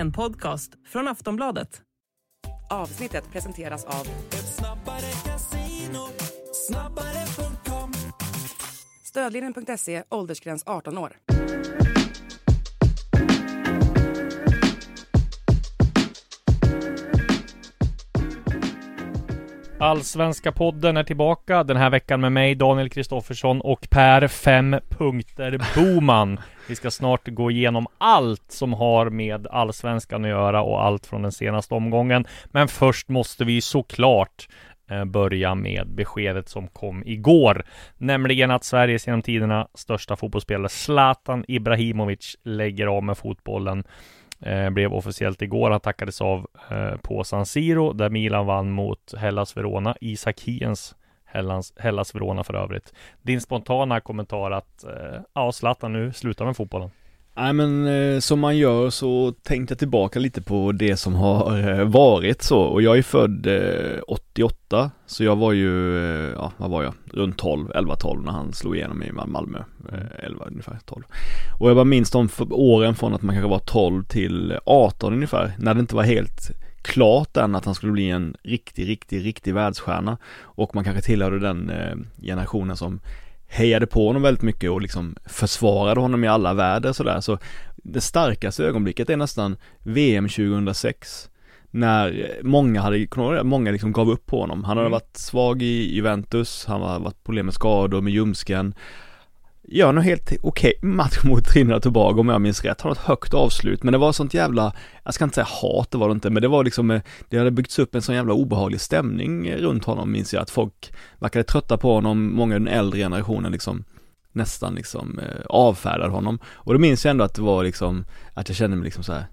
En podcast från Aftonbladet. Avsnittet presenteras av Ett snabbare casino, snabbare.com Stödlinjen.se, åldersgräns 18 år. Allsvenska podden är tillbaka den här veckan med mig Daniel Kristoffersson och Per Fem Punkter Boman. Vi ska snart gå igenom allt som har med Allsvenskan att göra och allt från den senaste omgången. Men först måste vi såklart eh, börja med beskedet som kom igår, nämligen att Sveriges genom tiderna största fotbollsspelare Zlatan Ibrahimovic lägger av med fotbollen eh, blev officiellt igår. Han tackades av eh, på San Siro där Milan vann mot Hellas Verona. Isak Hiens Hellas, Hellas Verona för övrigt. Din spontana kommentar att eh, ja, Zlatan nu slutar med fotbollen. Nej men eh, som man gör så tänkte jag tillbaka lite på det som har eh, varit så. Och jag är född eh, 88 så jag var ju, eh, ja vad var jag, runt 12, 11-12 när han slog igenom i Malmö, eh, 11 ungefär 12. Och jag bara minns de åren från att man kanske var 12 till eh, 18 ungefär, när det inte var helt klart än att han skulle bli en riktig, riktig, riktig världsstjärna. Och man kanske tillhörde den eh, generationen som hejade på honom väldigt mycket och liksom försvarade honom i alla väder sådär. Så det starkaste ögonblicket är nästan VM 2006. När många hade, många liksom gav upp på honom. Han hade Mm. varit svag i Juventus, han har varit problem med skador med ljumsken. Gör nog helt okej match mot Trinidad och Tobago om jag minns rätt. Har ett högt avslut men det var sånt jävla, jag ska inte säga hat, det var det inte, men det var liksom, eh, det hade byggts upp en sån jävla obehaglig stämning eh, runt honom minns jag att folk verkade trötta på honom, många i den äldre generationen liksom nästan liksom eh, avfärdade honom. Och då minns jag ändå att det var liksom, att jag kände mig liksom så här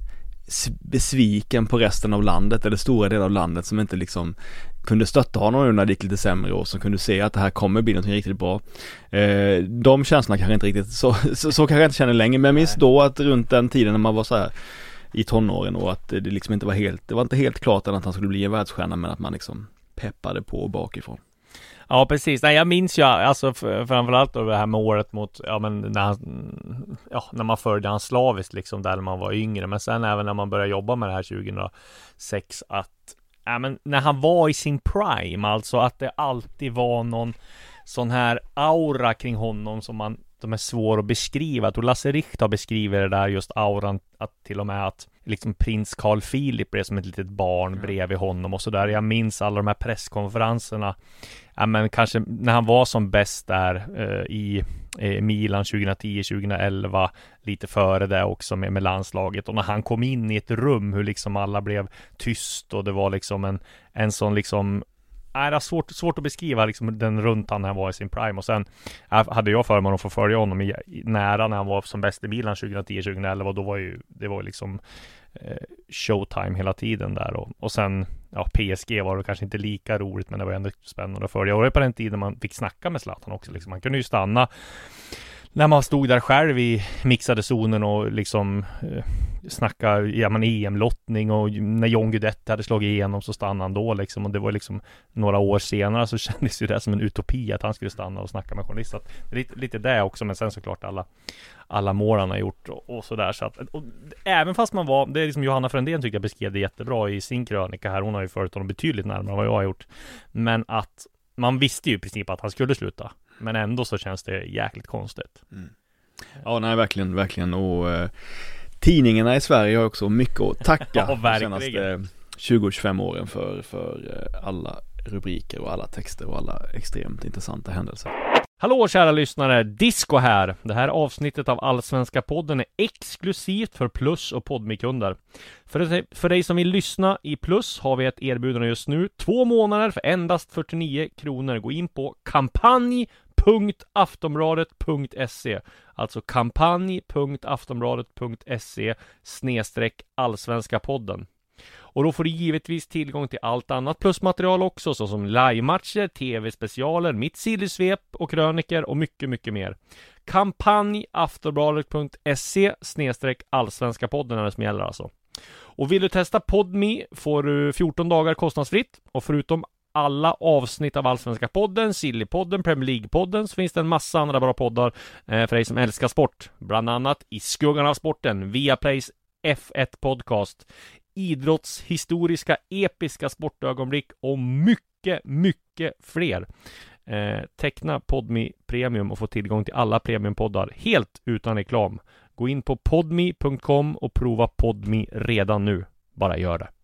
besviken på resten av landet eller stora delar av landet som inte liksom kunde stötta honom nu när det gick lite sämre och som kunde se att det här kommer bli något riktigt bra. Eh, de känslorna kanske inte riktigt, så, så, så kanske jag inte känner längre, men jag minns då att runt den tiden när man var så här i tonåren och att det liksom inte var helt, det var inte helt klart än att han skulle bli en världsstjärna men att man liksom peppade på bakifrån. Ja, precis. Nej, jag minns ju alltså framförallt då det här med året mot, ja men när han, ja, när man följde han slaviskt liksom där när man var yngre. Men sen även när man började jobba med det här 2006 att, ja men när han var i sin prime, alltså att det alltid var någon sån här aura kring honom som man, de är svår att beskriva. Jag tror Lasse Richt har beskrivit det där just auran, att till och med att liksom prins Carl Philip blev som ett litet barn bredvid honom och sådär. Jag minns alla de här presskonferenserna ja men kanske när han var som bäst där eh, i eh, Milan 2010, 2011, lite före det också med, med landslaget och när han kom in i ett rum hur liksom alla blev tyst och det var liksom en, en sån liksom Nej, det är svårt, svårt att beskriva liksom den runtan när han var i sin prime. Och sen äh, hade jag förmånen att få följa honom i, i, nära när han var som bäst i Milan 2010-2011 och då var ju det var ju liksom eh, showtime hela tiden där. Och, och sen ja, PSG var det kanske inte lika roligt men det var ändå spännande att följa. Och det var på den tiden man fick snacka med Zlatan också liksom. Man kunde ju stanna när man stod där själv i mixade zonen och liksom eh, snacka, ja men EM-lottning och när John Guidetti hade slagit igenom så stannade han då liksom. Och det var liksom några år senare så kändes ju det som en utopi att han skulle stanna och snacka med journalister. Lite, lite det också men sen såklart alla alla mål han har gjort och, och sådär. Så att och, även fast man var, det är liksom Johanna Frändén tycker jag beskrev det jättebra i sin krönika här, hon har ju följt honom betydligt närmare än vad jag har gjort. Men att man visste ju i princip att han skulle sluta men ändå så känns det jäkligt konstigt. Ja nej verkligen, verkligen och eh, tidningarna i Sverige har också mycket att tacka Ja, de senaste 20-25 åren för, för eh, alla rubriker och alla texter och alla extremt intressanta händelser. Hallå kära lyssnare! Disco här! Det här avsnittet av Allsvenska podden är exklusivt för Plus och Podmi-kunder. För, för dig som vill lyssna i Plus har vi ett erbjudande just nu. Två månader för endast 49 kronor. Gå in på kampanj.aftonbladet.se Alltså kampanj.aftonbladet.se snedstreck Allsvenska podden. Och då får du givetvis tillgång till allt annat plusmaterial också, såsom livematcher, tv-specialer, mitt sillysvep och kröniker och mycket, mycket mer. Kampanj aftonbladet.se snedstreck allsvenska podden är det som gäller alltså. Och vill du testa Podme får du 14 dagar kostnadsfritt och förutom alla avsnitt av Allsvenska podden, Sillypodden, Premier League-podden så finns det en massa andra bra poddar eh, för dig som älskar sport. Bland annat I skuggan av sporten, Viaplays F1 Podcast. Idrottshistoriska episka sportögonblick och mycket, mycket fler. Eh, teckna Podmi Premium och få tillgång till alla premiumpoddar helt utan reklam. Gå in på podmi.com och prova Podmi redan nu. Bara gör det.